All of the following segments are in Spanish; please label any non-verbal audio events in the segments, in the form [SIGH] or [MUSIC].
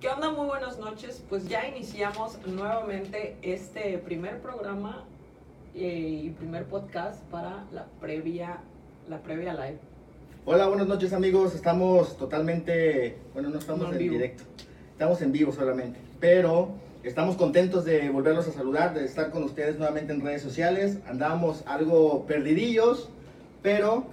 ¿Qué onda? Muy buenas noches. Pues ya iniciamos nuevamente este primer programa eh, y primer podcast para la previa, la previa live. Hola, buenas noches amigos. Estamos totalmente, bueno, no estamos No en vivo. directo, estamos en vivo solamente, pero estamos contentos de volverlos a saludar, de estar con ustedes nuevamente en redes sociales. Andamos algo perdidillos, pero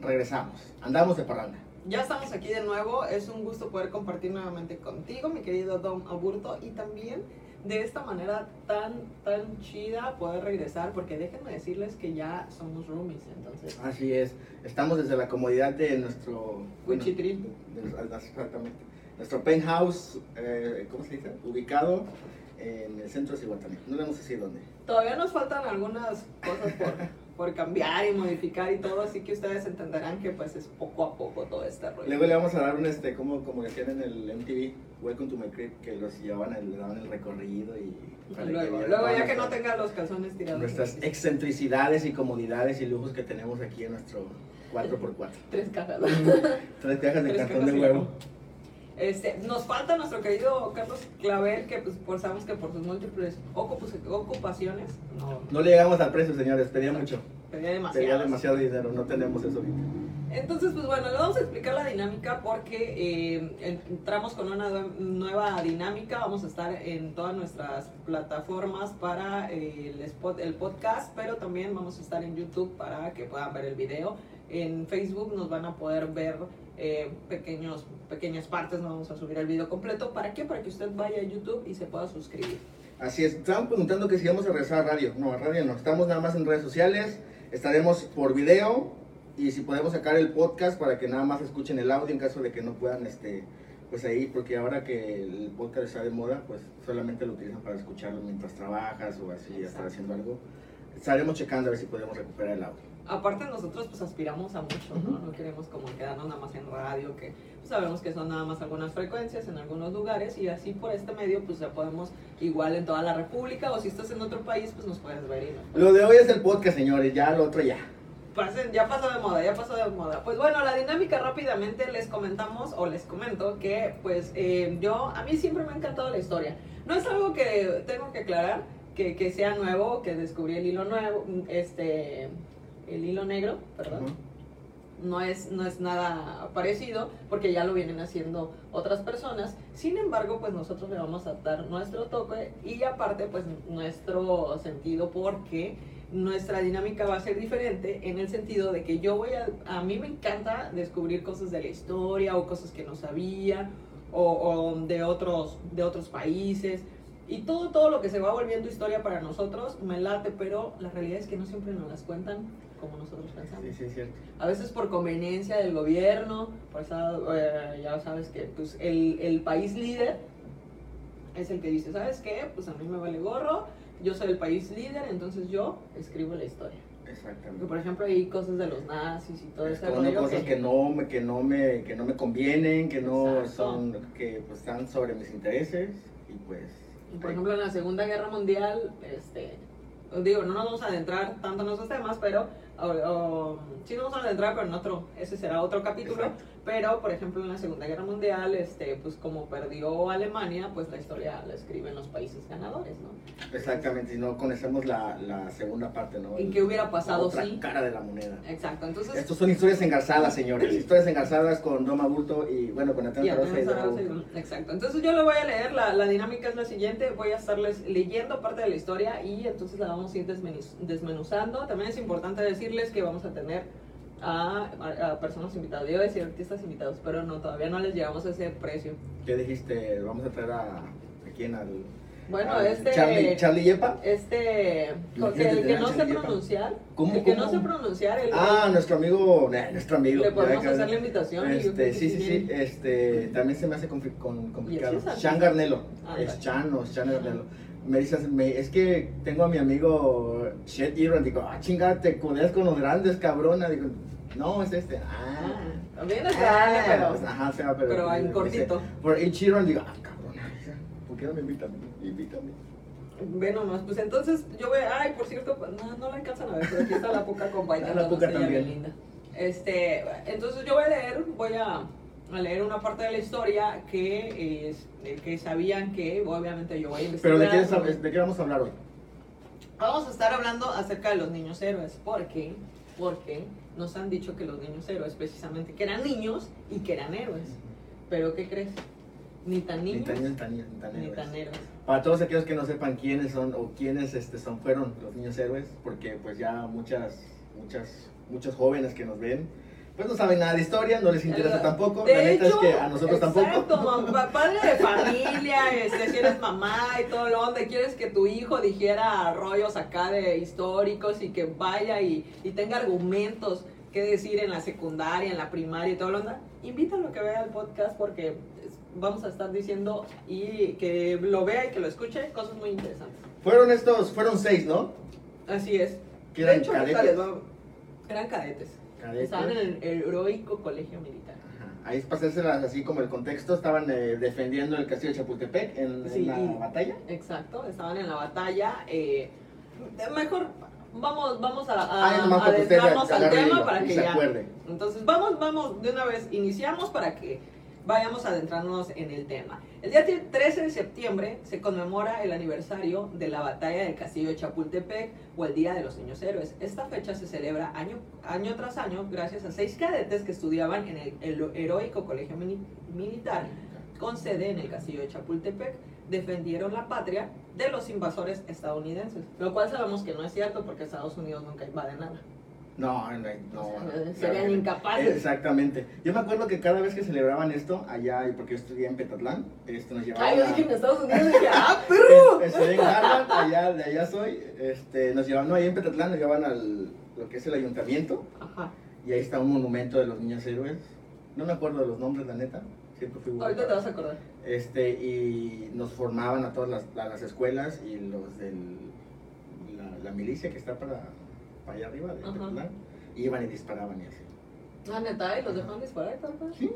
regresamos. Andamos de parranda. Ya estamos aquí de nuevo. Es un gusto poder compartir nuevamente contigo, mi querido Dom Aburto, y también de esta manera tan, tan chida poder regresar, porque déjenme decirles que ya somos roomies, entonces. Así es, estamos desde la comodidad de nuestro... bueno, Wichitril. de- exactamente. Nuestro penthouse, eh, ¿cómo se dice? Ubicado en el centro de Cihuatanejo. No le vamos a decir dónde. Todavía nos faltan algunas cosas por, por cambiar y modificar y todo, así que ustedes entenderán que pues es poco a poco todo este rollo. Luego le vamos a dar un, este, como, como decían en el MTV, Welcome to my crib, que los llevaban, el, le daban el recorrido y... Luego, ya que no tenga los calzones tirados. Nuestras excentricidades y comodidades y lujos que tenemos aquí en nuestro 4x4. [LAUGHS] Tres cajas. Tres cajas de Tres cartón cajas de huevo. Este, nos falta nuestro querido Carlos Claver, que pues por, sabemos que por sus múltiples ocupus- ocupaciones no No le llegamos al precio, señores, pedía mucho. pedía demasiado. Pedía demasiado dinero, no tenemos eso ahorita. Entonces, pues bueno, le vamos a explicar la dinámica porque eh, entramos con una nue- nueva dinámica. Vamos a estar en todas nuestras plataformas para eh, el, spot, el podcast, pero también vamos a estar en YouTube para que puedan ver el video. En Facebook nos van a poder ver eh, pequeños, pequeñas partes, no vamos a subir el video completo. ¿Para qué? Para que usted vaya a YouTube y se pueda suscribir. Así es, estaban preguntando que si íbamos a regresar a radio. No, a radio no, estamos nada más en redes sociales, estaremos por video y si podemos sacar el podcast para que nada más escuchen el audio en caso de que no puedan, este, pues ahí, porque ahora que el podcast está de moda, pues solamente lo utilizan para escucharlo mientras trabajas o así, estar haciendo algo. Estaremos checando a ver si podemos recuperar el audio. Aparte nosotros pues aspiramos a mucho, ¿no? No queremos como quedarnos nada más en radio, que pues, sabemos que son nada más algunas frecuencias en algunos lugares y así por este medio pues ya podemos igual en toda la república o si estás en otro país pues nos puedes ver y puedes- Lo de hoy es el podcast, señores, ya lo otro ya. Pasen, ya pasó de moda, ya pasó de moda. Pues bueno, la dinámica rápidamente les comentamos o les comento que pues eh, yo, a mí siempre me ha encantado la historia. No es algo que tengo que aclarar, que, que sea nuevo, que descubrí el hilo nuevo, este, el hilo negro, perdón. Ujú. no es, no es nada parecido porque ya lo vienen haciendo otras personas. Sin embargo, pues nosotros le vamos a dar nuestro toque y aparte pues nuestro sentido porque nuestra dinámica va a ser diferente en el sentido de que yo voy a, a mí me encanta descubrir cosas de la historia o cosas que no sabía o, o de otros de otros países y todo todo lo que se va volviendo historia para nosotros me late, pero la realidad es que no siempre nos las cuentan como nosotros pensamos. Sí, sí, es cierto. A veces por conveniencia del gobierno, por eso, eh, ya sabes que pues, el, el país líder es el que dice, ¿sabes qué? Pues a mí me vale gorro, yo soy el país líder, entonces yo escribo la historia. Porque, Exactamente. por ejemplo, hay cosas de los nazis y todo Escondo rollo cosas que- que no me que no me que no me convienen que no Exacto. son que pues, están sobre mis intereses y pues Y, por ejemplo, en la Segunda Guerra Mundial, este, digo, no nos vamos a adentrar tanto en esos temas, pero o- o, sí nos vamos a adentrar, pero en otro, ese será otro capítulo. Exacto. Pero, por ejemplo, en la Segunda Guerra Mundial, este, pues como perdió Alemania, pues la historia la escriben los países ganadores, ¿no? exactamente si no conocemos la, la segunda parte no ¿En El- qué hubiera pasado si? cara de la moneda Exacto, entonces... estos son historias engarzadas señores historias engarzadas con Doma Bulto y bueno con y Natalia Rosa y sí, Bulto. Exacto, entonces yo le voy a leer, la, la dinámica es la siguiente, voy a estarles leyendo parte de la historia y entonces la vamos a ir desmenuz- desmenuzando. También es importante decirles que vamos a tener a, a- a personas invitadas, yo decir artistas invitados, pero no, todavía no les llegamos a ese precio. ¿qué dijiste? vamos a traer a a quién al Bueno, este... Charlie Charlie Yepa Este, porque el que no sé pronunciar, ¿Cómo, el que no sé pronunciar, el, ah nuestro amigo eh, nuestro amigo le podemos hacer la invitación. Este, sí, sí, sí, este, también se me hace complicado. Chan. Garnelo, Ah, es. Chan o Chan Garnelo. Me dices, me- es que tengo a mi amigo Chet Iron, digo, ah, chingada, te codeas con los grandes, cabrona. Digo, no, es este. Ah, también es grande, pero... pues, ajá, se va, pero. pero en dice, cortito. Por H. Iron, digo, ah, cabrona, ¿por qué no me invitan? Invítame. Ve nomás, pues entonces yo voy, ay, por cierto, pues, no, no la alcanzan a ver, pero aquí está la poca [LAUGHS] compañera. Ah, la Puca también. linda. Este, entonces yo voy a leer, voy a, a leer una parte de la historia que, es, que sabían que, obviamente yo voy a investigar. Pero ¿de qué, sabes- de qué vamos a hablar hoy? Vamos a estar hablando acerca de los niños héroes. ¿Por qué? Porque nos han dicho que los niños héroes, precisamente, que eran niños y que eran héroes. Pero ¿qué crees? Ni tan Ni niños tan, ni tan, ni tan ni tan héroes. Para todos aquellos que no sepan quiénes son o quiénes este, son, fueron los niños héroes, porque pues ya muchas, muchas, muchos jóvenes que nos ven, pues no saben nada de historia, no les interesa tampoco. De La neta hecho, es que a nosotros exacto, tampoco. mamá, padre de familia, este, si eres mamá y todo lo donde quieres que tu hijo dijera rollos acá de históricos y que vaya y, y tenga argumentos que decir en la secundaria, en la primaria y todo lo onda, invítalo a que vea el podcast porque vamos a estar diciendo y que lo vea y que lo escuche cosas muy interesantes. Fueron estos, fueron seis, ¿no? Así es. De hecho, cadetes. les va- eran cadetes. Cadetes. Estaban en el heroico colegio militar. Ajá. Ahí para hacérselas así como el contexto, estaban eh, defendiendo el castillo de Chapultepec en, la y- batalla. Exacto, estaban en la batalla. eh, mejor vamos, vamos a, a, usted adentrarnos al tema para que se ya. acuerde. Entonces vamos, vamos de una vez, iniciamos para que vayamos a adentrarnos en el tema. El día 13 de septiembre se conmemora el aniversario de la batalla del castillo de Chapultepec o el Día de los Niños Héroes. Esta fecha se celebra año, tras año gracias a seis cadetes que estudiaban en el, heroico colegio militar con sede en el castillo de Chapultepec, defendieron la patria de los invasores estadounidenses. Lo cual sabemos que no es cierto porque Estados Unidos nunca invade nada. No, no, no. [LAUGHS] Serían incapaces. Exactamente. Yo me acuerdo que cada vez que celebraban esto, allá, y porque yo estudié en Petatlán, esto nos llevaban Ay, yo dije en Estados Unidos dije, [LAUGHS] ¡ah, perro! Estudié en Harvard, allá, de allá soy. Este, nos llevaban, no, ahí en Petatlán nos llevaban al lo que es el ayuntamiento, Ajá. y ahí está un monumento de los niños héroes. No me acuerdo de los nombres, la neta. Siempre fui. Ahorita te vas a acordar. Este, y nos formaban a todas las, a las escuelas y los la, la milicia que está para, para allá arriba de Ajá. Petatlán, iban y disparaban y así. Ah, neta, y los dejan disparar, papá. Sí.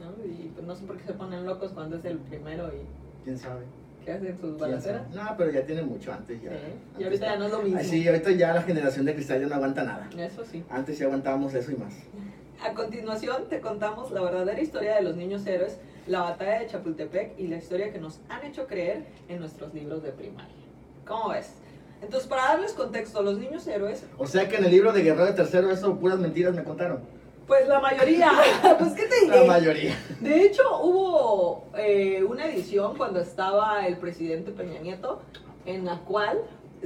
¿No? Y pues no sé por qué se ponen locos cuando es el primero y ¿Quién sabe? ¿qué hacen sus ¿Quién balaceras? No, pero ya tiene mucho antes ya. Sí. Antes Y ahorita ya no es lo mismo. Ah, Sí, ahorita ya la generación de cristal ya no aguanta nada. Eso sí. Antes ya aguantábamos eso y más. [LAUGHS] A continuación te contamos la verdadera historia de los niños héroes, la batalla de Chapultepec y la historia que nos han hecho creer en nuestros libros de primaria. ¿Cómo ves? Entonces, para darles contexto, los niños héroes, O sea que en el libro de Guerrero de Tercero eso puras mentiras me contaron. pues la mayoría, [LAUGHS] [LAUGHS] pues ¿qué te La diré? mayoría. De hecho, hubo eh, una edición cuando estaba el presidente Peña Nieto, en la cual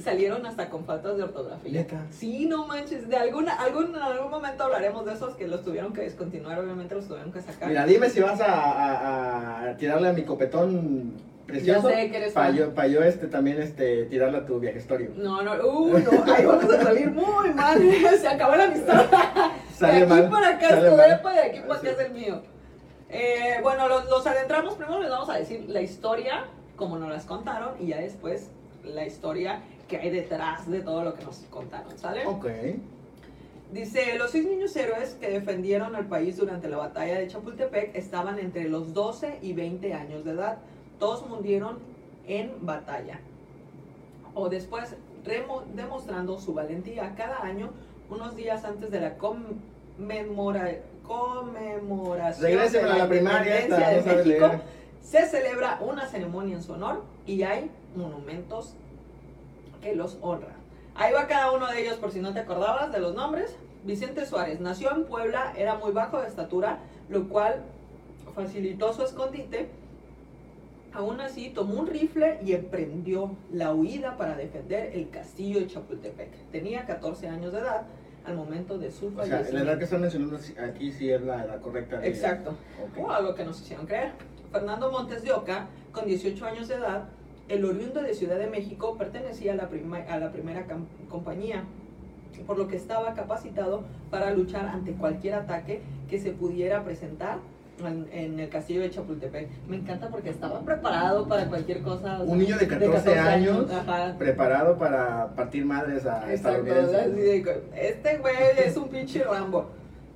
salieron hasta con faltas de ortografía. ¿Neta? Sí, no manches, de alguna, algún, en algún momento hablaremos de esos que los tuvieron que descontinuar, obviamente los tuvieron que sacar. Mira, dime si vas a, a- a tirarle a mi copetón precioso. Ya sé que eres Para yo, pa' yo, este, también este, tirarle a tu viajestorio. No, no, uh, no, ahí vamos a salir muy mal, [LAUGHS] se acabó la amistad. Sale de aquí mal, para acá es tu depa de aquí para acá es el mío. Eh, bueno, los, los adentramos, primero les vamos a decir la historia, como nos las contaron, y ya después la historia que hay detrás de todo lo que nos contaron, ¿sale? Ok. Dice, los seis niños héroes que defendieron al país durante la batalla de Chapultepec estaban entre los 12 y 20 años de edad. Todos murieron en batalla. O después, demostrando su valentía cada año, unos días antes de la conmemora- conmemoración de a la primaria, esta, independencia no de México, se celebra una ceremonia en su honor y hay monumentos que los honran. Ahí va cada uno de ellos por si no te acordabas de los nombres. Vicente Suárez nació en Puebla, era muy bajo de estatura, lo cual facilitó su escondite. Aún así, tomó un rifle y emprendió la huida para defender el castillo de Chapultepec. Tenía 14 años de edad al momento de su O sea, la edad que están mencionando aquí sí es la correcta. Exacto. Ok. O algo que nos hicieron creer. Fernando Montes de Oca, con 18 años de edad, el oriundo de Ciudad de México, pertenecía a la, prima- a la primera compañía, por lo que estaba capacitado para luchar ante cualquier ataque que se pudiera presentar en, en el castillo de Chapultepec. Me encanta porque estaba preparado para cualquier cosa. o sea, Un niño de 14 años, preparado para partir madres a Exacto, este güey es un pinche Rambo.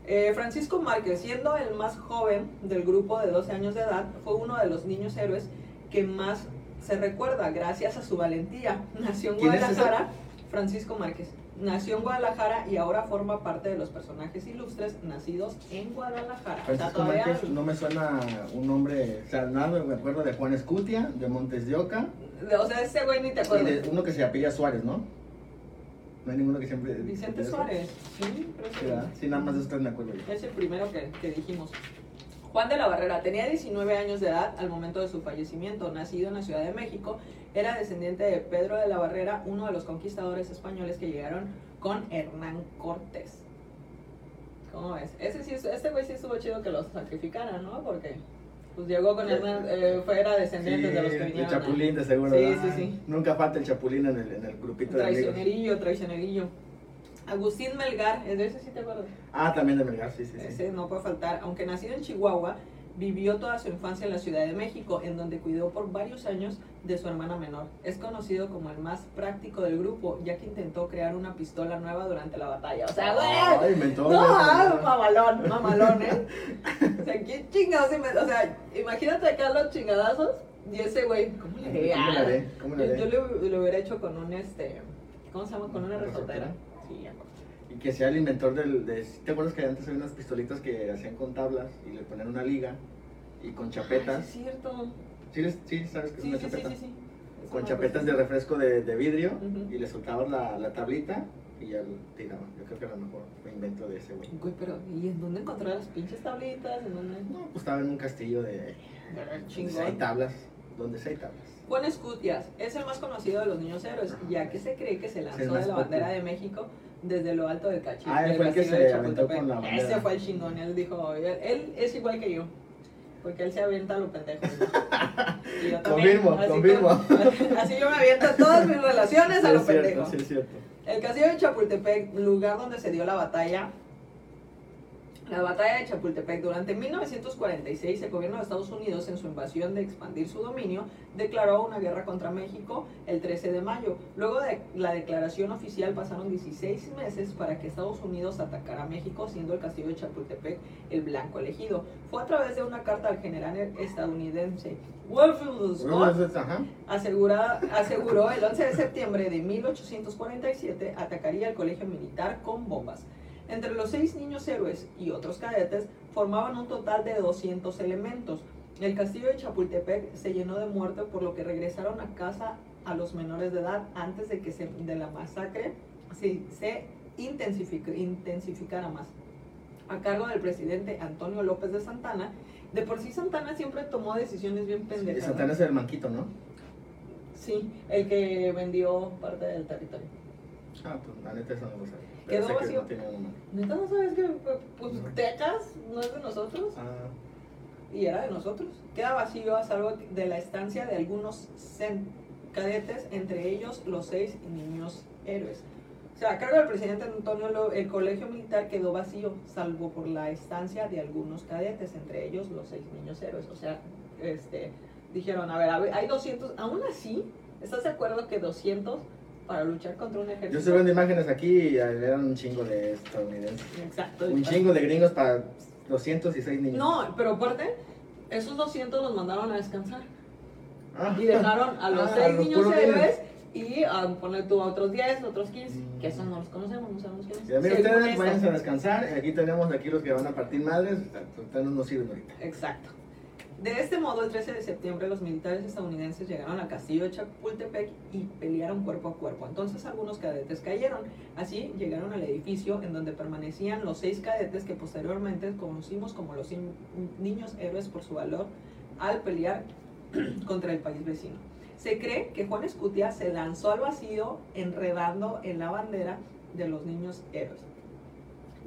Eh, Francisco Márquez, siendo el más joven del grupo de 12 años de edad, fue uno de los niños héroes que más se recuerda gracias a su valentía. Nació en ¿Quién es? Guadalajara, Francisco Márquez. Nació en Guadalajara y ahora forma parte de los personajes ilustres nacidos en Guadalajara. O sea, Francisco todavía- Márquez no me suena un nombre, o sea, nada, me acuerdo de Juan Escutia, de Montes de Oca, O sea, ese güey ni te y acuerdas. de uno que se apella Suárez, ¿no? No hay ninguno que siempre... Vicente. Suárez. Sí, creo. Sí, nada más de ustedes me acuerdo yo. Es el primero que, que dijimos. Juan de la Barrera tenía 19 años de edad al momento de su fallecimiento. Nacido en la Ciudad de México, era descendiente de Pedro de la Barrera, uno de los conquistadores españoles que llegaron con Hernán Cortés. ¿Cómo ves? Ese sí, este güey sí estuvo chido que los sacrificaran, ¿no? Porque pues llegó con Hernán, eh, fuera descendiente de los que el vinieron. a- Chapulín, de seguro. Sí, sí, sí. Nunca falta el Chapulín en el, en el grupito de amigos. Traicionerillo, traicionerillo. Agustín Melgar, ¿es de ese sí te acuerdas? Ah, también de Melgar, sí, sí, sí. Ese no puede faltar. Aunque nacido en Chihuahua, vivió toda su infancia en la Ciudad de México, en donde cuidó por varios años de su hermana menor. Es conocido como el más práctico del grupo, ya que intentó crear una pistola nueva durante la batalla. O sea, güey. Ay, inventó. No, ah, mamalón, mamalón, ¿eh? O sea, ¿quién chingados inventó? O sea, imagínate acá los chingadazos y ese güey, ¿cómo le haré? ¿Cómo le haré? ¿Cómo le Yo, haré? yo lo, lo hubiera hecho con un, este, ¿cómo se llama? Con una ¿Una resortera. Sí. Y que sea el inventor del... De, ¿Te acuerdas que antes había unas pistolitas que hacían con tablas y le ponían una liga y con Ay, chapetas? sí, es cierto. ¿Sí, les- sí sabes que es una sí, sí, chapeta? sí, sí. Con chapetas de refresco de, de vidrio y le soltabas la, la tablita y ya lo tiraban. Yo creo que a lo mejor fue invento de ese güey. Güey, pero ¿y en dónde encontró las pinches tablitas? ¿En dónde? No, pues estaba en un castillo de... Donde Chingón. hay tablas. Donde hay tablas. Juan Escutias es el más conocido de los niños héroes, ya que se cree que se lanzó de la bandera de México desde lo alto del cachín. Ah, él fue el que castillo se de aventó Chapultepec. con la bandera. Ese fue el chingón, él dijo, él, es igual que yo, porque él se avienta a lo pendejo. [LAUGHS] Y yo también, Confirmo, así confirmo. [LAUGHS] así yo me aviento todas mis relaciones a Sí, lo es cierto, pendejo. sí, es cierto. El castillo de Chapultepec, lugar donde se dio la batalla, la batalla de Chapultepec, durante 1946 el gobierno de Estados Unidos en su invasión de expandir su dominio declaró una guerra contra México el 13 de mayo. Luego de la declaración oficial pasaron 16 meses para que Estados Unidos atacara a México, siendo el castillo de Chapultepec el blanco elegido. Fue a través de una carta al general estadounidense Warfield Scott asegura- aseguró el 11 de septiembre de 1847 atacaría el colegio militar con bombas. Entre los seis niños héroes y otros cadetes formaban un total de 200 elementos. El castillo de Chapultepec se llenó de muertos por lo que regresaron a casa a los menores de edad antes de que se, de la masacre se, se intensific- intensificara más. A cargo del presidente Antonio López de Santana, de por sí Santana siempre tomó decisiones bien pendejas. ¿no? Santana es el manquito, ¿no? Sí, el que vendió parte del territorio. Ah, pues la neta eso no lo sabía. Quedó sé que vacío. no tenía uno. ¿Neta no sabes que pues, Texas no es de nosotros? Ah, Y era de nosotros. Queda vacío a salvo de la estancia de algunos cadetes, entre ellos los seis niños héroes. O sea, a cargo del presidente Antonio, Lo- el colegio militar quedó vacío, salvo por la estancia de algunos cadetes, entre ellos los seis niños héroes. O sea, este, dijeron, a ver, a ver, hay 200, aún así, ¿estás de acuerdo que 200 para luchar contra un ejército? yo estoy viendo imágenes aquí y eran un chingo de estadounidenses. Exacto. Un chingo de gringos para 206 niños. No, pero aparte, esos 200 los mandaron a descansar. Ah. Y dejaron a los Ah, seis los niños héroes y a poner tú a otros 10, otros 15, Mm. que esos no los conocemos, no sabemos quiénes. Y a mí Según ustedes váyanse a descansar. Aquí tenemos aquí los que van a partir madres. Ustedes no nos sirven ahorita. Exacto. De este modo, el 13 de septiembre, los militares estadounidenses llegaron al castillo de Chapultepec y pelearon cuerpo a cuerpo. Entonces, algunos cadetes cayeron. Así, llegaron al edificio en donde permanecían los seis cadetes que posteriormente conocimos como los niños héroes por su valor al pelear [CLEARS THROAT] contra el país vecino. Se cree que Juan Escutia se lanzó al vacío enredando en la bandera de los niños héroes.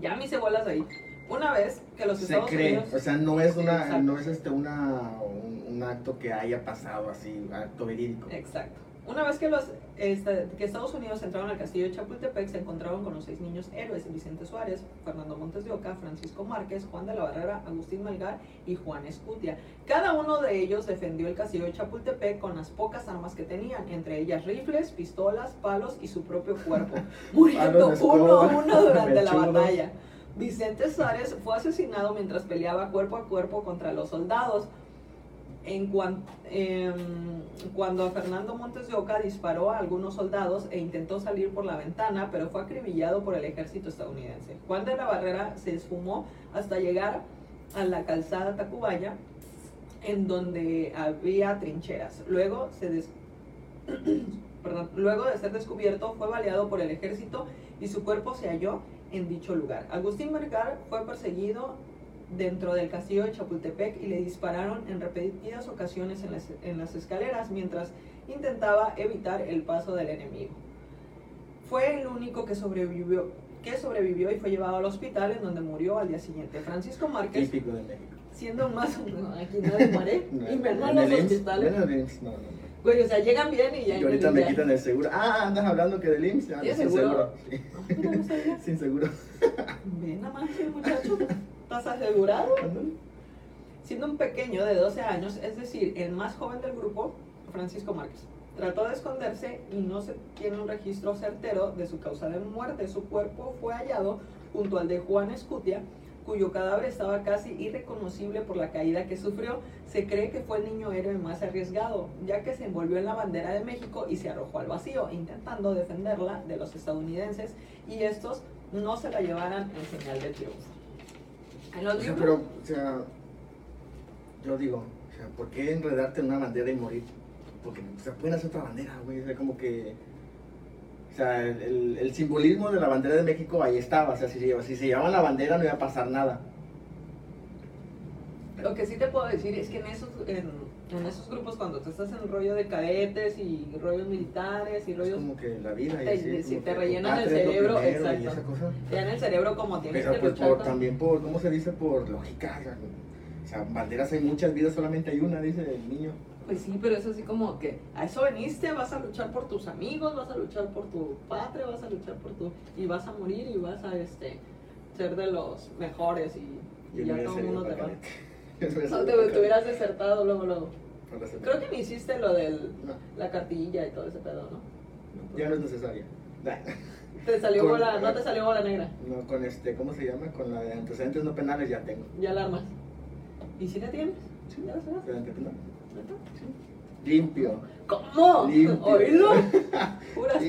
Ya me hice bolas ahí. Una vez que los Se Estados cree, Unidos... o sea, no es una, Exacto. no es este una un, un acto que haya pasado así, acto verídico. Exacto. Una vez que, los, esta- que Estados Unidos entraron al castillo de Chapultepec, se encontraron con los seis niños héroes, Vicente Suárez, Fernando Montes de Oca, Francisco Márquez, Juan de la Barrera, Agustín Malgar y Juan Escutia. Cada uno de ellos defendió el castillo de Chapultepec con las pocas armas que tenían, entre ellas rifles, pistolas, palos y su propio cuerpo, [LAUGHS] muriendo uno a uno durante [LAUGHS] la batalla. Vicente Suárez fue asesinado mientras peleaba cuerpo a cuerpo contra los soldados. En cuan- em, cuando a Fernando Montes de Oca disparó a algunos soldados e intentó salir por la ventana, pero fue acribillado por el ejército estadounidense. Juan de la Barrera se esfumó hasta llegar a la calzada Tacubaya, en donde había trincheras. Luego, se [CLEARS THROAT] luego de ser descubierto, fue baleado por el ejército y su cuerpo se halló en dicho lugar. Agustín Vergara fue perseguido dentro del castillo de Chapultepec y le dispararon en repetidas ocasiones en las, en las escaleras mientras intentaba evitar el paso del enemigo. Fue el único que sobrevivió, que sobrevivió y fue llevado al hospital en donde murió al día siguiente. Francisco Márquez, Típico de México. siendo más... No, aquí nadie muere, y menos los hospitales. no, no, no. Güey, o sea, llegan bien y ya... Y ahorita me quitan el seguro. Ah, andas hablando que del IMSS. ¿Tienes sin seguro? Sí. Ah, sabía. [LAUGHS] Sin seguro. Ven nada más, muchacho. ¿Estás asegurado? Siendo un pequeño de 12 años, es decir, el más joven del grupo, Francisco Márquez, trató de esconderse y no se tiene un registro certero de su causa de muerte. Su cuerpo fue hallado junto al de Juan Escutia, cuyo cadáver estaba casi irreconocible por la caída que sufrió. Se cree que fue el niño héroe más arriesgado, ya que se envolvió en la bandera de México y se arrojó al vacío, intentando defenderla de los estadounidenses y estos no se la llevaran en señal de triunfo. En los O sea, libros- pero, o sea, yo digo, o sea, ¿por qué enredarte en una bandera y morir? Porque, o sea, pueden hacer otra bandera, güey. O sea, como que. Sea, el, el- el simbolismo de la bandera de México ahí estaba. O sea, si si se llevaban la bandera no iba a pasar nada. Lo que sí te puedo decir es que en esos, en, en esos grupos, cuando tú estás en rollo de cadetes y rollos militares y Es rollos, como que la vida y Te- así. si te rellenan el es cerebro, primero exacto. te dan el cerebro como tienes Pero que pues luchar. por, también por, ¿cómo se dice? Por lógica. O sea, o sea, banderas hay muchas, vidas solamente hay una, dice el niño. Pues sí, pero es así como que a eso veniste, vas a luchar por tus amigos, vas a luchar por tu patria, vas a luchar por tu... y vas a morir y vas a este ser de los mejores y, ya todo el mundo te va. [LAUGHS] No, te, te hubieras desertado luego, luego. Creo que ni hiciste lo del No, la cartilla y todo ese pedo, ¿no? ya no es necesaria. [LAUGHS] Te salió Con- bola, no te salió bola negra, No, con este, ¿cómo se llama? Con la de antecedentes no penales ya tengo. ya la armas. ¿Y si la tienes? Sí, ¿Ya la sabes? Limpio. ¿Cómo? Limpio. [LAUGHS] Puras.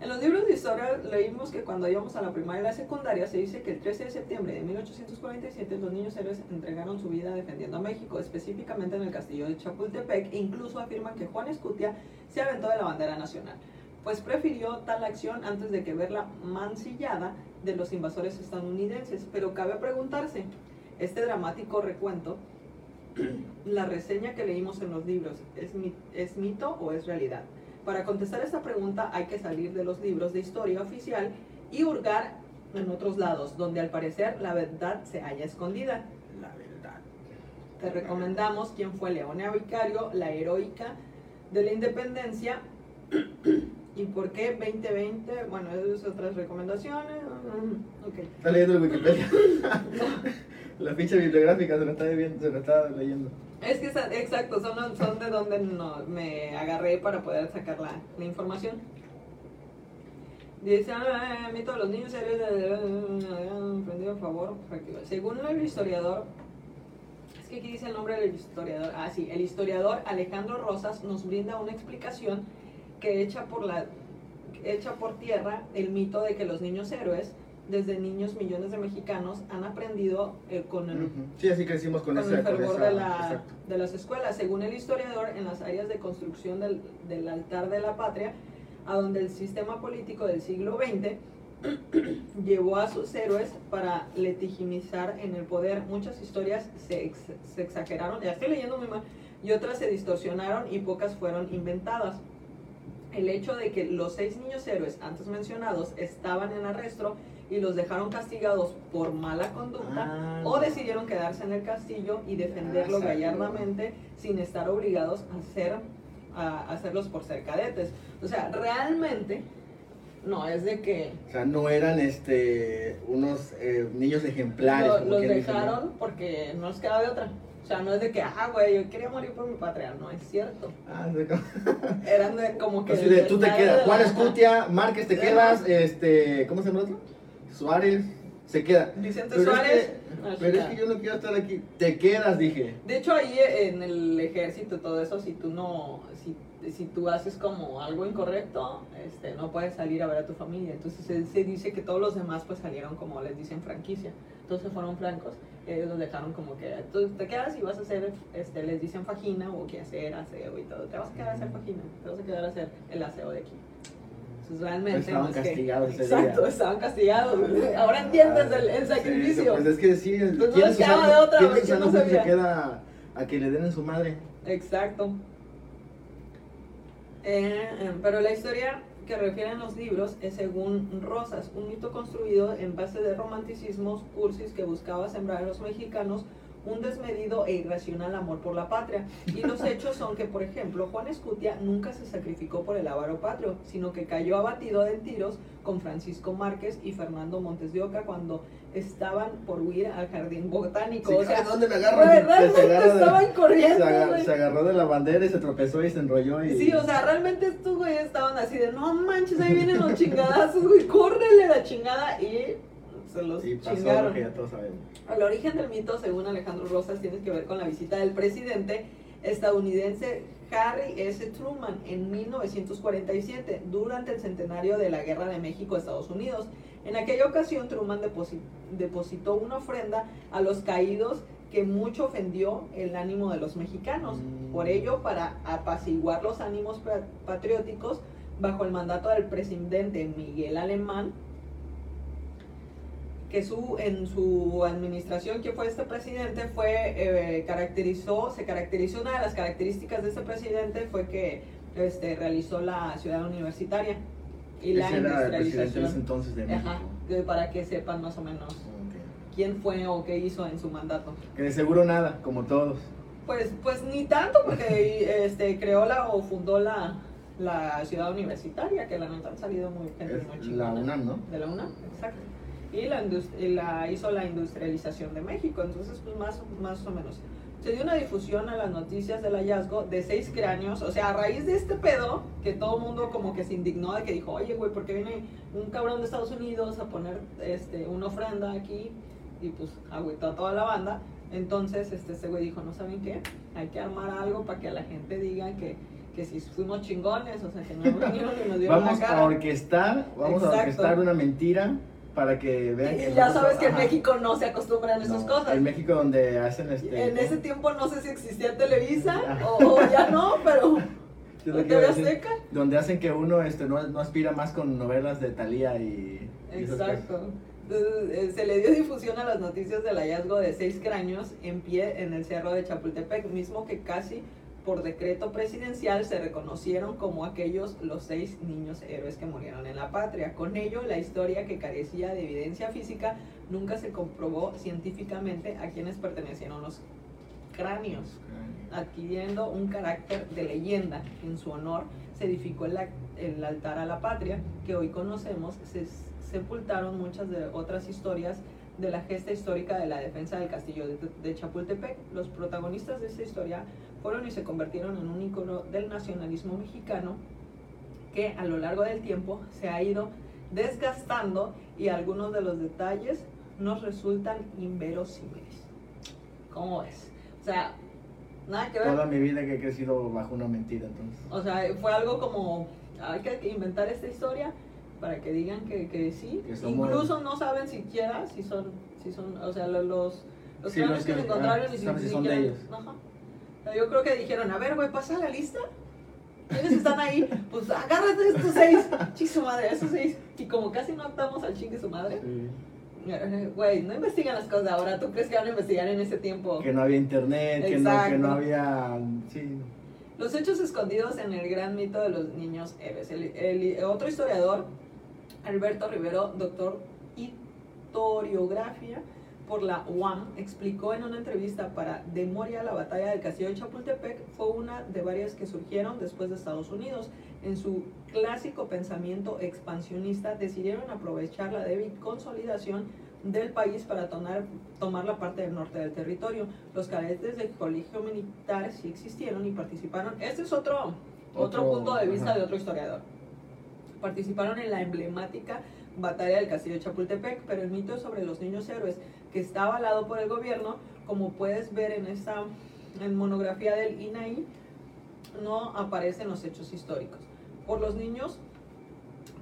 En los libros de historia leímos que cuando íbamos a la primaria y la secundaria se dice que el 13 de septiembre de 1847 los niños héroes entregaron su vida defendiendo a México, específicamente en el castillo de Chapultepec, e incluso afirman que Juan Escutia se aventó de la bandera nacional, pues prefirió tal acción antes de que verla mancillada de los invasores estadounidenses. Pero cabe preguntarse, este dramático recuento, la reseña que leímos en los libros, ¿es, mi- es mito o es realidad? Para contestar esta pregunta hay que salir de los libros de historia oficial y hurgar en otros lados, donde al parecer la verdad se halla escondida. La verdad. Te recomendamos quién fue Leona Vicario, la heroica de la independencia y por qué 2020. Bueno, esas otras recomendaciones. Ok. Está leyendo el Wikipedia. [LAUGHS] la ficha bibliográfica se la está, viendo, se la está leyendo. Es que exacto, son, son de donde no, me agarré para poder sacar la, la información. Dice, ah, mito de los niños héroes de- prendido a favor. práctico". Según el historiador, es que aquí dice el nombre del historiador. Ah, sí, el historiador Alejandro Rosas nos brinda una explicación que echa por la echa por tierra el mito de que los niños héroes, desde niños millones de mexicanos, han aprendido eh, con el. Sí, así crecimos con, con esa. el fervor esa- de, la- de las escuelas. Según el historiador, en las áreas de construcción del, del altar de la patria, a donde el sistema político del siglo XX [CLEARS THROAT] llevó a sus héroes para legitimizar en el poder. Muchas historias se, ex- se exageraron, ya estoy leyendo muy mal, y otras se distorsionaron y pocas fueron inventadas. El hecho de que los seis niños héroes antes mencionados estaban en arresto y los dejaron castigados por mala conducta, Ah, o decidieron quedarse en el castillo y defenderlo Ah, gallardamente sin estar obligados a, hacer, a hacerlos por ser cadetes. O sea, realmente no es de que O sea, no eran este unos eh, niños ejemplares. lo- los dejaron porque no les quedaba de otra. O sea, no es de que, ah, güey, yo quería morir por mi patria. No es cierto. Ah, de como- Eran de como que... De, tú te quedas. Juan Escutia, Márquez te quedas, este, ¿cómo se llama el otro? Suárez, se queda. Vicente Pero es Suárez. que- Pero es que yo no quiero estar aquí. Te quedas, dije. De hecho, ahí en el ejército todo eso, si tú no, si, si tú haces como algo incorrecto, este, no puedes salir a ver a tu familia. Entonces se, se dice que todos los demás pues salieron como les dicen franquicia. Entonces fueron francos. Ellos los dejaron como que tú te quedas y vas a hacer, este, les dicen fajina o que hacer aseo y todo. Te vas a quedar a hacer fajina, te vas a quedar a hacer el aseo de aquí. Entonces realmente Estaban no es que- castigados ese Exacto, día. estaban castigados. Ahora entiendes el, el Sí, sacrificio. pues es que sí, Pues no ¿quién les quedaba usando- de otra, quién yo no se queda a que le den en su madre? Exacto. Eh, eh, pero la historia que refieren los libros es según Rosas, un mito construido en base de romanticismos, cursis que buscaba sembrar en los mexicanos un desmedido e irracional amor por la patria. Y los hechos son que, por ejemplo, Juan Escutia nunca se sacrificó por el avaro patrio, sino que cayó abatido de tiros con Francisco Márquez y Fernando Montes de Oca cuando estaban por huir al jardín botánico. Sí, o sea, ¿a ¿dónde me agarran? Se realmente agarra de- estaban corriendo. Se, se agarró de la bandera y se tropezó y se enrolló y... Sí, o sea, realmente estos güeyes estaban así de, no manches, ahí vienen los chingadazos, güey, córrele la chingada y se los Y pasó lo que ya todos sabemos. El origen del mito, según Alejandro Rosas, tiene que ver con la visita del presidente estadounidense Harry S. Truman en 1947, durante el centenario de la Guerra de México-Estados Unidos. En aquella ocasión, Truman deposi- depositó una ofrenda a los caídos que mucho ofendió el ánimo de los mexicanos. Mm. Por ello, para apaciguar los ánimos pa- patrióticos, bajo el mandato del presidente Miguel Alemán, que su, en su administración, que fue este presidente, fue, eh, caracterizó, se caracterizó, una de las características de este presidente fue que este, realizó la ciudad universitaria y la Ese era el industrialización. entonces de México. Ajá, para que sepan más o menos quién fue o qué hizo en su mandato. Que de seguro nada, como todos. Pues, pues ni tanto, porque este, creó la o fundó la, la ciudad universitaria, que la neta han salido muy, gente muy la. UNAM, ¿no? De la UNAM, exacto. Y la, y la hizo la industrialización de México, entonces pues más, más o menos. Se dio una difusión a las noticias del hallazgo de seis cráneos, o sea, a raíz de este pedo, que todo el mundo como que se indignó de que dijo, oye, güey, ¿por qué viene un cabrón de Estados Unidos a poner este, una ofrenda aquí? Y pues agüitó a toda la banda. Entonces este, este güey dijo, ¿no saben qué? Hay que armar algo para que la gente diga que, que si fuimos chingones, o sea, que no [LAUGHS] nos dieron Vamos la cara. a orquestar, vamos a Exacto. orquestar una mentira para que vean que Y ya sabes que en Ajá. México no se acostumbran a esas No, cosas. En México donde hacen este... En ese tiempo no sé si existía Televisa o, o ya no, pero ¿qué es lo ¿o que iba a TV decir? Azteca. Donde hacen que uno este, no, no aspira más con novelas de Thalía y... y Exacto. Entonces, eh, se le dio difusión a las noticias del hallazgo de seis cráneos en pie en el cerro de Chapultepec, mismo que casi por decreto presidencial se reconocieron como aquellos los seis niños héroes que murieron en la patria. Con ello, la historia que carecía de evidencia física nunca se comprobó científicamente a quienes pertenecieron los cráneos. adquiriendo un carácter de leyenda. En su honor se edificó el, altar a la patria que hoy conocemos. Se sepultaron muchas de otras historias de la gesta histórica de la defensa del castillo de, de Chapultepec. Los protagonistas de esta historia fueron y se convirtieron en un ícono del nacionalismo mexicano que a lo largo del tiempo se ha ido desgastando y algunos de los detalles nos resultan inverosímiles. ¿Cómo ves? O sea, nada que ver. Toda mi vida que he crecido bajo una mentira, entonces. O sea, fue algo como, hay que inventar esta historia para que digan que, que sí. Que somos- Incluso no saben siquiera si son, si son, o sea, lo- los, los Sí, que que- se encontraron ah, y si, si ni de siquiera- ellos. Ajá. Yo creo que dijeron, a ver, güey, pasa la lista. ¿Quiénes están ahí? Pues agárrate estos seis. Chingue su madre, esos seis. Y como casi no atamos al chingue su madre, Sí. güey, no investigan las cosas de ahora. ¿Tú crees que van a investigar en ese tiempo? Que no había internet, que no, que no había... Sí. Los hechos escondidos en el gran mito de los niños. El, el- otro historiador, Alberto Rivero, doctor historiografía por la UAM, explicó en una entrevista para De Moria la batalla del castillo de Chapultepec fue una de varias que surgieron después de Estados Unidos. En su clásico pensamiento expansionista decidieron aprovechar la débil consolidación del país para tomar, tomar la parte del norte del territorio. Los cadetes del colegio militar sí existieron y participaron. Este es otro, otro, Otro, punto de vista ajá. de otro historiador. Participaron en la emblemática batalla del castillo de Chapultepec, pero el mito sobre los niños héroes, que está avalado por el gobierno, como puedes ver en esta en monografía del INAI, no aparecen los hechos históricos. Por los niños,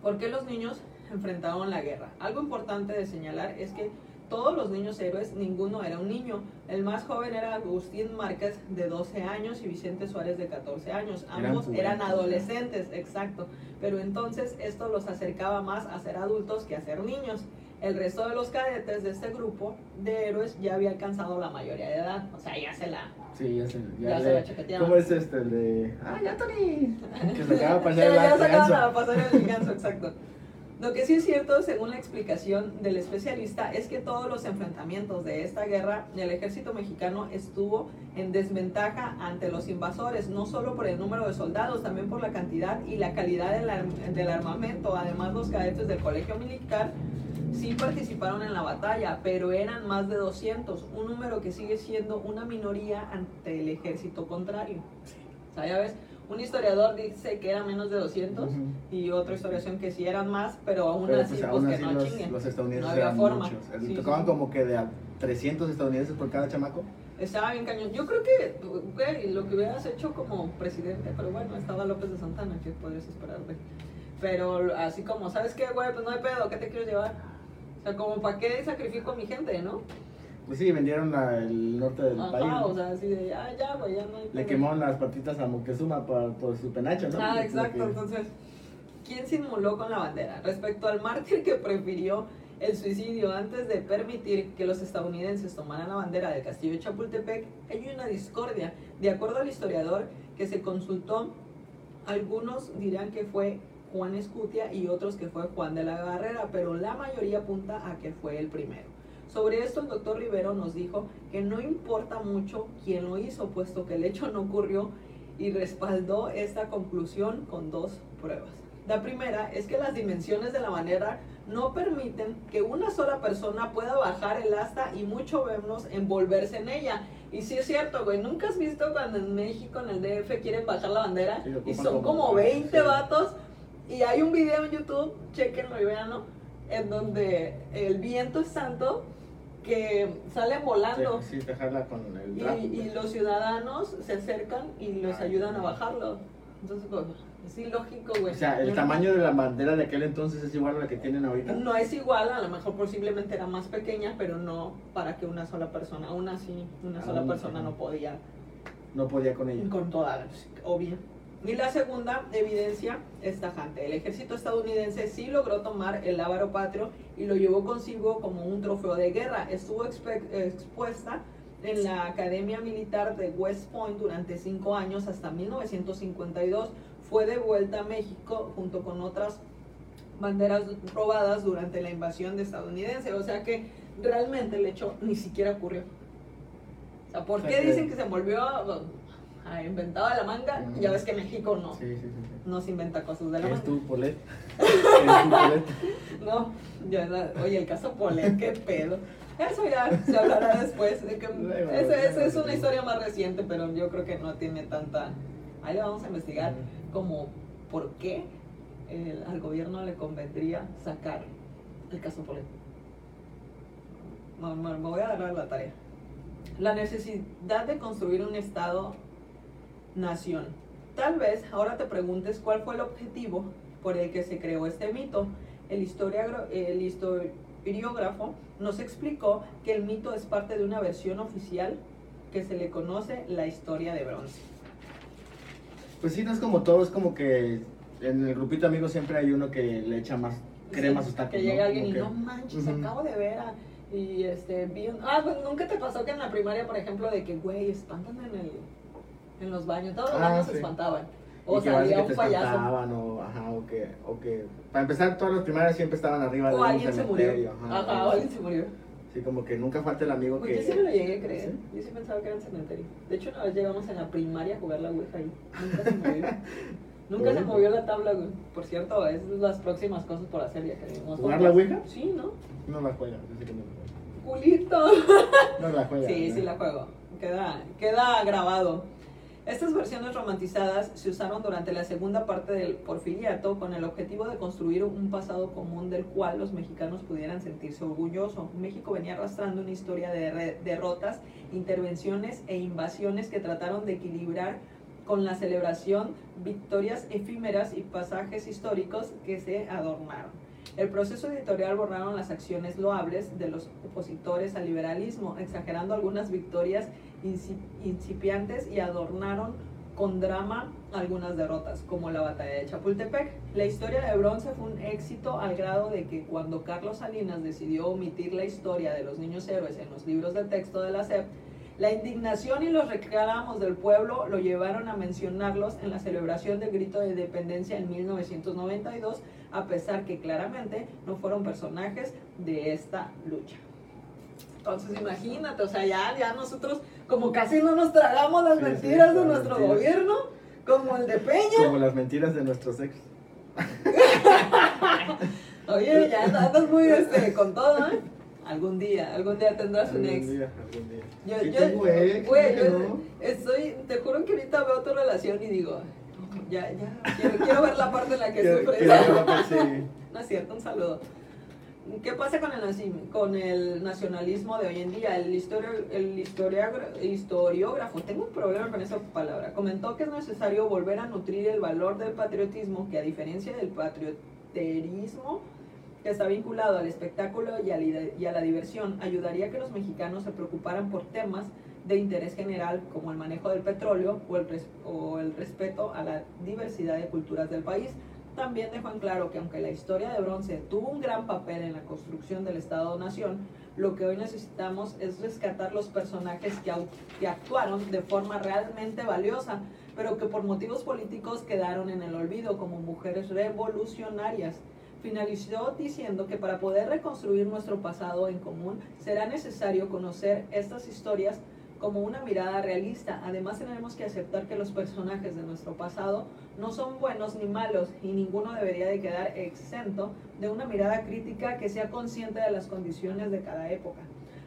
¿por qué los niños enfrentaron la guerra? Algo importante de señalar es que todos los niños héroes, ninguno era un niño. El más joven era Agustín Márquez de 12 años y Vicente Suárez de 14 años. Ambos eran, adolescentes, exacto. Pero entonces esto los acercaba más a ser adultos que a ser niños. El resto de los cadetes de este grupo de héroes ya había alcanzado la mayoría de edad. O sea, ya se la... Sí, ya se, ya, se la chaqueteaba. ¿Cómo es este? El de... ¡Ah, ya, Tony! Que se acaba de pasar [LAUGHS] Ya, el ya se ganso. acaba de pasar el ganso, exacto. Lo que sí es cierto, según la explicación del especialista, es que todos los enfrentamientos de esta guerra, el ejército mexicano estuvo en desventaja ante los invasores, no solo por el número de soldados, también por la cantidad y la calidad del, ar- del armamento. Además, los cadetes del colegio militar sí participaron en la batalla, pero eran más de 200, un número que sigue siendo una minoría ante el ejército contrario. O sea, ya ves, un historiador dice que eran menos de 200 Ujú. y otra historiación que sí eran más, pero aún Pero así, pues pues, que no los, chinguen. los estadounidenses No había eran forma. Sí, Tocaban sí. como que de a 300 estadounidenses por cada chamaco. Estaba bien cañón. Yo creo que, güey, lo que hubieras hecho como presidente, pero bueno, estaba López de Santana, ¿qué podrías esperar de? Pero así como, ¿sabes qué, güey? Pues no hay pedo, ¿qué te quiero llevar? Sea, como, ¿para qué sacrifico a mi gente, no? Pues sí, vendieron a el norte del país. Ajá, ¿no? o sea, así de, ya, ya, güey, ya no hay Le quemaron las patitas a Moctezuma por, por su penacho, ¿no? Ah, exacto. Entonces, ¿quién se inmoló con la bandera? Respecto al mártir que prefirió el suicidio antes de permitir que los estadounidenses tomaran la bandera del castillo de Chapultepec, hay una discordia. De acuerdo al historiador que se consultó, algunos dirán que fue Juan Escutia y otros que fue Juan de la Barrera, pero la mayoría apunta a que fue el primero. Sobre esto el doctor Rivero nos dijo que no importa mucho quién lo hizo, puesto que el hecho no ocurrió y respaldó esta conclusión con dos pruebas. La primera es que las dimensiones de la bandera no permiten que una sola persona pueda bajar el asta y mucho menos envolverse en ella. Y sí es cierto, güey, ¿nunca has visto cuando en México, en el DF, quieren bajar la bandera? Sí, y son como- como 20 sí. vatos. Y hay un video en YouTube, chequenlo y véanlo, en donde el viento es tanto que salen volando. Sí, sí, dejarla con el Y, y los ciudadanos se acercan y los Ah, ayudan a bajarlo. Entonces, pues, es ilógico, güey. O sea, el no- tamaño de la bandera de aquel entonces es igual a la que tienen ahorita. No es igual, a lo mejor posiblemente era más pequeña, pero no para que una sola persona, aún así, una sola Aún, persona no podía No podía con ella. con toda, obvio. Y la segunda evidencia es tajante. El ejército estadounidense sí logró tomar el lábaro patrio y lo llevó consigo como un trofeo de guerra. Estuvo expuesta en la Academia Militar de West Point durante cinco años hasta 1952. Fue devuelta a México junto con otras banderas robadas durante la invasión de estadounidense. O sea que realmente el hecho ni siquiera ocurrió. O sea, ¿por qué dicen que se envolvió a inventado de la manga? Ujú. Ya ves que México no, Sí, sí, sí. no se inventa cosas de la ¿Qué es manga. tu Polet? ¿Qué es tu Polet? No, ya, la- oye, el caso Polet, qué pedo. Eso ya se hablará después. De que, [LAUGHS] Luego, ese- ese luego, es una historia más reciente, pero yo creo que no tiene tanta... Ahí vamos a investigar como por qué el- al gobierno le convendría sacar el caso Polet. Me, me- me voy a dar la tarea. La necesidad de construir un Estado-nación. Tal vez ahora te preguntes cuál fue el objetivo por el que se creó este mito. El, el historiógrafo nos explicó que el mito es parte de una versión oficial que se le conoce la historia de bronce. Pues sí, no es como todo, es como que en el grupito de amigos siempre hay uno que le echa más crema a sus tacos. Que ¿no? llega alguien y no manches, acabo de ver a... Y este, vi un- Ah, pues nunca te pasó que en la primaria, por ejemplo, de que, güey, espantan en, el, en los baños. Todos los Ah, baños sí. se espantaban. O salía que un te payaso. o, ajá, o que, o que, para empezar, todas las primarias siempre estaban arriba de O un alguien se murió. cementerio, Ajá, ajá, o alguien se murió. Sí, como que nunca falta el amigo Pues yo que... sí me lo llegué a creer. ¿Sí? Yo sí pensaba que era el cementerio. De hecho, una vez llegamos en la primaria a jugar la Ouija ahí. Nunca se movió. [LAUGHS] Nunca se movió la tabla, güey. Por cierto, es las próximas cosas por hacer ya que vimos. ¿Jugar la Ouija? Sí, ¿no? No la juega, dice que no la juega. Culito. No la juega. Sí, ¿no? sí la juego. Queda, queda grabado. Estas versiones romantizadas se usaron durante la segunda parte del porfiriato con el objetivo de construir un pasado común del cual los mexicanos pudieran sentirse orgullosos. México venía arrastrando una historia de derrotas, intervenciones e invasiones que trataron de equilibrar con la celebración victorias efímeras y pasajes históricos que se adornaron. El proceso editorial borraron las acciones loables de los opositores al liberalismo, exagerando algunas victorias incipiantes y adornaron con drama algunas derrotas, como la batalla de Chapultepec. La historia de bronce fue un éxito al grado de que cuando Carlos Salinas decidió omitir la historia de los niños héroes en los libros de texto de la SEP, la indignación y los reclamos del pueblo lo llevaron a mencionarlos en la celebración del grito de independencia en 1992, a pesar que claramente no fueron personajes de esta lucha. Entonces imagínate, o sea, ya, ya nosotros como casi no nos tragamos las mentiras de nuestro gobierno, como el de Peña. Como las mentiras de nuestros ex. [LAUGHS] Oye, ya andas muy este, con todo, ¿eh? Algún día, algún día tendrás un ex. Algún día, algún día. Yo, yo, tengo ex, güey, yo estoy, te juro que ahorita veo tu relación y digo, ya, ya, quiero, quiero ver la parte en la que sufres. [LAUGHS] no es cierto, un saludo. ¿Qué pasa con el, con el nacionalismo de hoy en día? El, el historiógrafo, tengo un problema con esa palabra, comentó que es necesario volver a nutrir el valor del patriotismo, que a diferencia del patrioterismo, que está vinculado al espectáculo y a, y a la diversión, ayudaría a que los mexicanos se preocuparan por temas de interés general como el manejo del petróleo o el, respeto a la diversidad de culturas del país también dejó en claro que aunque la historia de bronce tuvo un gran papel en la construcción del Estado-Nación, lo que hoy necesitamos es rescatar los personajes que actuaron de forma realmente valiosa, pero que por motivos políticos quedaron en el olvido como mujeres revolucionarias. Finalizó diciendo que para poder reconstruir nuestro pasado en común será necesario conocer estas historias como una mirada realista. Además tenemos que aceptar que los personajes de nuestro pasado no son buenos ni malos y ninguno debería de quedar exento de una mirada crítica que sea consciente de las condiciones de cada época.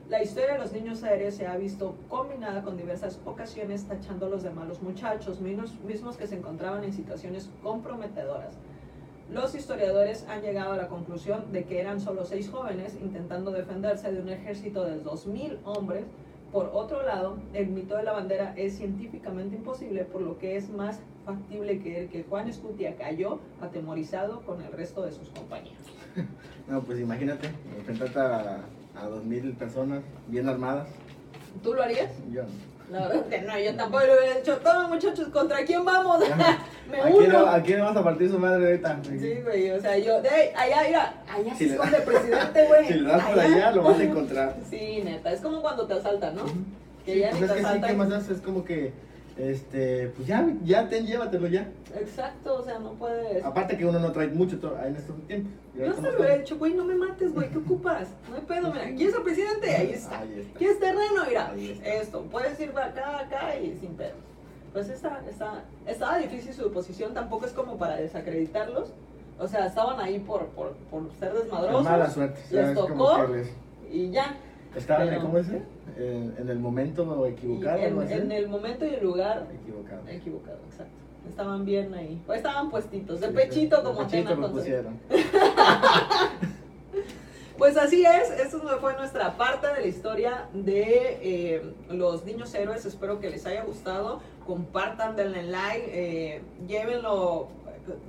La historia de los niños aéreos se ha visto combinada con diversas ocasiones tachándolos de malos muchachos, mismos que se encontraban en situaciones comprometedoras. Los historiadores han llegado a la conclusión de que eran solo seis jóvenes intentando defenderse de un ejército de 2.000 hombres por otro lado, el mito de la bandera es científicamente imposible, por lo que es más factible creer que Juan Escutia cayó atemorizado con el resto de sus compañeros. [LAUGHS] No, pues imagínate, enfrentarte a, a dos mil personas bien armadas. ¿Tú lo harías? Yo no. La verdad que no, yo tampoco le hubiera dicho, toma muchachos, ¿contra quién vamos? [LAUGHS] Me ¿A quién, ¿A quién vamos a partir su madre ahorita? Sí, güey, o sea, yo, de ahí, allá, mira, allá se esconde el presidente, güey. [LAUGHS] Si le das por allá, lo vas a encontrar. [LAUGHS] Sí, neta, es como cuando te asaltan, ¿no? Que ya pues ni es te que asaltan. sí, ¿qué más haces? Es como que este, pues ya, ya ten, llévatelo ya. Exacto, o sea, no puedes. Aparte que uno no trae mucho en estos tiempos. Yo hasta lo he dicho, güey, no me mates, güey, ¿qué ocupas? No hay pedo, mira, ¿quién es el presidente? Ahí está. Ahí está. ¿Quién es terreno? Mira, esto, puedes ir acá, acá y sin pedo. Pues está, está, estaba difícil su posición, tampoco es como para desacreditarlos. O sea, estaban ahí por, por, por ser desmadrosos. Mala suerte. Les tocó y ya. Estaban, Pero, ¿cómo es? En, en, el momento equivocado. En, en, el momento y el lugar equivocado. Equivocado, exacto. Estaban bien ahí. Pues estaban puestitos, de sí, pechito sí, como de pechito me pusieron. [LAUGHS] pues así es, esto fue nuestra parte de la historia de eh, los niños héroes. Espero que les haya gustado. Compartan, denle like, eh, llévenlo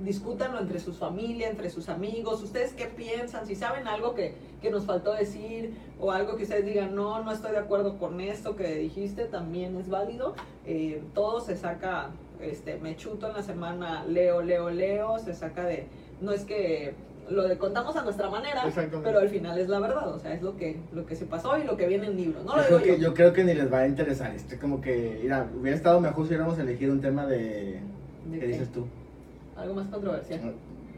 discútanlo entre sus familias, entre sus amigos, ustedes qué piensan, si saben algo que, que, nos faltó decir o algo que ustedes digan, no, no estoy de acuerdo con esto que dijiste, también es válido. Eh, todo se saca, este, me chuto en la semana, leo, leo, leo, se saca de, no es que lo de contamos a nuestra manera, pero al final es la verdad, o sea, es lo que, lo que se pasó y lo que viene en el libro. No yo, lo creo digo que, yo. creo que ni les va a interesar, este como que, mira, hubiera estado mejor si hubiéramos elegido un tema de, ¿De ¿qué, qué? dices tú? Algo más controversial.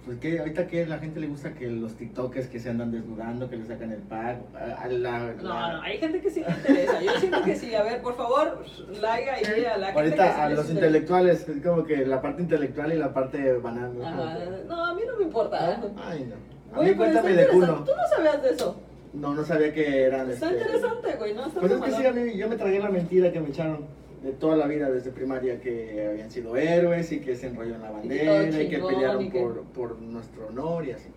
Pues que ahorita que a la gente le gusta que los TikTokers que se andan desnudando, que le sacan el pack. A la, no, no, hay gente que sí le interesa. Yo siento que sí. A ver, por favor, like ahí a la gente. Ahorita que sí a los interesa. intelectuales, es como que la parte intelectual y la parte banal. ¿no? Ajá. No, a mí no me importa. Ay, no. A mí cuéntame de culo. Tú no sabías de eso. No, no sabía que eran. Está este... interesante, güey. No está Pues es que sí, a mí, yo me tragué la mentira que me echaron. De toda la vida desde primaria que habían sido héroes y que se enrolló en la bandera y que chingón, pelearon y que- por, por nuestro honor y así.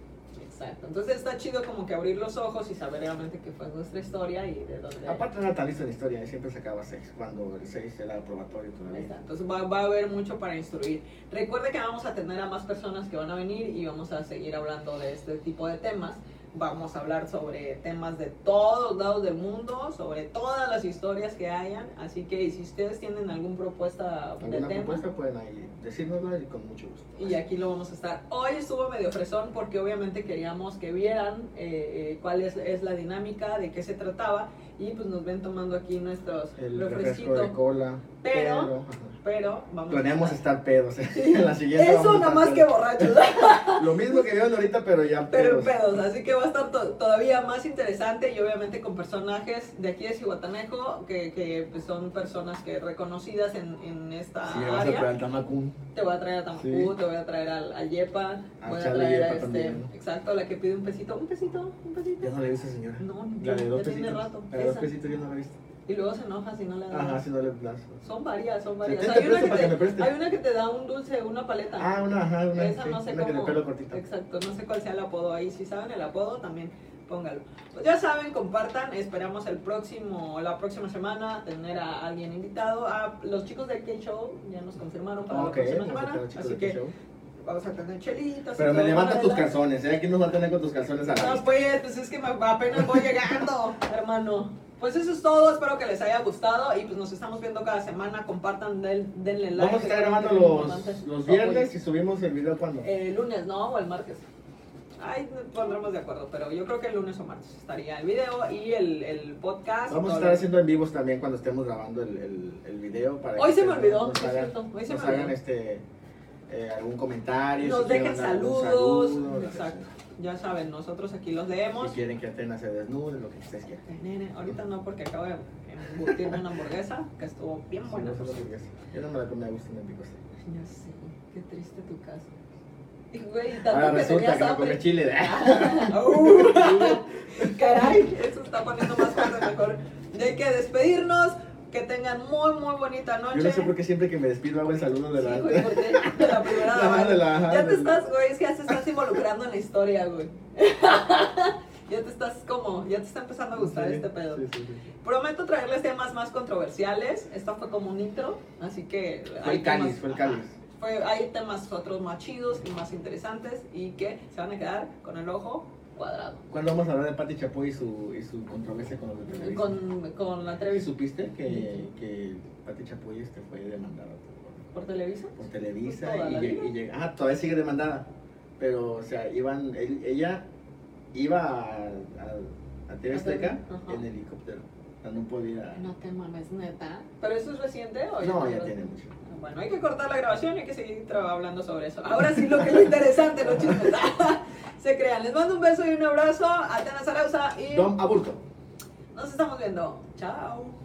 Exacto. Entonces está chido como que abrir los ojos y saber realmente qué fue nuestra historia y de dónde. Aparte no era tan listo en historia, y siempre sacaba 6, cuando el 6 era probatorio todavía. está. Entonces va, va a haber mucho para instruir. Recuerde que vamos a tener a más personas que van a venir y vamos a seguir hablando de este tipo de temas. Vamos a hablar sobre temas de todos lados del mundo, sobre todas las historias que hayan. Así que si ustedes tienen alguna propuesta de ¿Alguna tema, propuesta? Pueden ahí decírnosla y con mucho gusto. y aquí lo vamos a estar. Hoy estuvo medio fresón porque obviamente queríamos que vieran eh, eh, cuál es, es la dinámica, de qué se trataba. Y pues nos ven tomando aquí nuestros El refresco de cola. Pero-. Pero vamos Planeamos a estar pedos. ¿eh? En [LAUGHS] la siguiente Eso nada más que pedos. borrachos. [LAUGHS] Lo mismo que vieron ahorita, pero ya Pero pedos. pedos, así que va a estar to- todavía más interesante y obviamente con personajes de aquí de Cihuatanejo que, que pues, son personas que reconocidas en, en esta Sí, me vas a área. traer al Tamacún. Te voy a traer a Tamacú, Sí. te voy a traer al, a Yepa, A voy a traer a este, también. exacto, la que pide un pesito, un pesito, un pesito. Ya no la he visto, señora. No, La de dos ya tiene pesitos. rato. La de dos pesitos yo no la he visto. Y luego se enoja si no le das. Ajá, si no le das. Son varias, son varias. te Hay una, que que te, hay una que te da un dulce, una paleta. Ah, una, ajá, una. Esa sí, no sé una que de cómo. pelo cortito. Exacto, no sé cuál sea el apodo ahí. Si saben el apodo, también póngalo. Pues ya saben, compartan. Esperamos el próximo, la próxima semana tener a alguien invitado. A los chicos del K-Show ya nos confirmaron para Ok, la próxima semana. Así que vamos a tener chelitas. y Pero me todo, levanta tus calzones, ¿eh? Aquí nos va a tener con tus calzones a la No, vista. pues, pues es que me- apenas voy llegando, hermano. Pues eso es todo, espero que les haya gustado y pues nos estamos viendo cada semana, compartan, den- denle like. Vamos a estar grabando los, los viernes y subimos el video cuando. El lunes, ¿no? O el martes. Ay, nos pondremos de acuerdo, pero yo creo que el lunes o martes estaría el video y el, el podcast. Vamos a estar haciendo en vivos también cuando estemos grabando el, el, el video. Para Hoy que se me olvidó, nos hagan, cierto, hoy se nos me hagan olvidó. este, eh, algún comentario. Nos si dejen saludos. saludo, exacto. Ya saben, nosotros aquí los Si leemos. quieren que Atena se desnude, lo que ustedes quieran. Nene, ahorita no, porque acabo de embutirme una hamburguesa que estuvo bien Sí, buena. no. Yo no me la comí a gusto en el. Ya sé, qué triste tu caso. Y güey, tanto Ahora que resulta que me hambre. comí chile. Uh, [LAUGHS] caray, eso está poniendo más fuerte mejor. Y hay que despedirnos. Que tengan muy, muy bonita noche. Yo no sé por qué siempre que me despido hago el saludo de la. Sí, güey, porque de la [LAUGHS] primera La de Ya te de- estás, güey, es que ya te estás involucrando en la historia, güey. [LAUGHS] ya te estás como, ya te está empezando a gustar Sí, este pedo. sí, sí, sí. Prometo traerles temas más controversiales. Esta fue como un intro, así que Fue el cáliz, temas- fue el cáliz. fue- hay temas otros más chidos y más interesantes y que se van a quedar con el ojo cuadrado. ¿Cuándo vamos a hablar de Pati Chapoy y su, y su controversia con los de Televisa? Con, con la ¿Y Televisa. supiste que, que Pati Chapoy este fue demandada por, ¿Por Televisa? por Televisa y, y ah, todavía sigue demandada? Pero, o sea, iban, él- ella iba a, a, a TV Azteca Ajá. en helicóptero. O sea, no podía... No te mames, neta. ¿Pero eso es reciente o No, ya tiene mucho. Bueno, hay que cortar la grabación y hay que seguir hablando sobre eso. Ahora sí, lo que es lo interesante, los chismes. [LAUGHS] Se crean. Les mando un beso y un abrazo. Atenas Arauza y Dom Aburto. nos estamos viendo. Chao.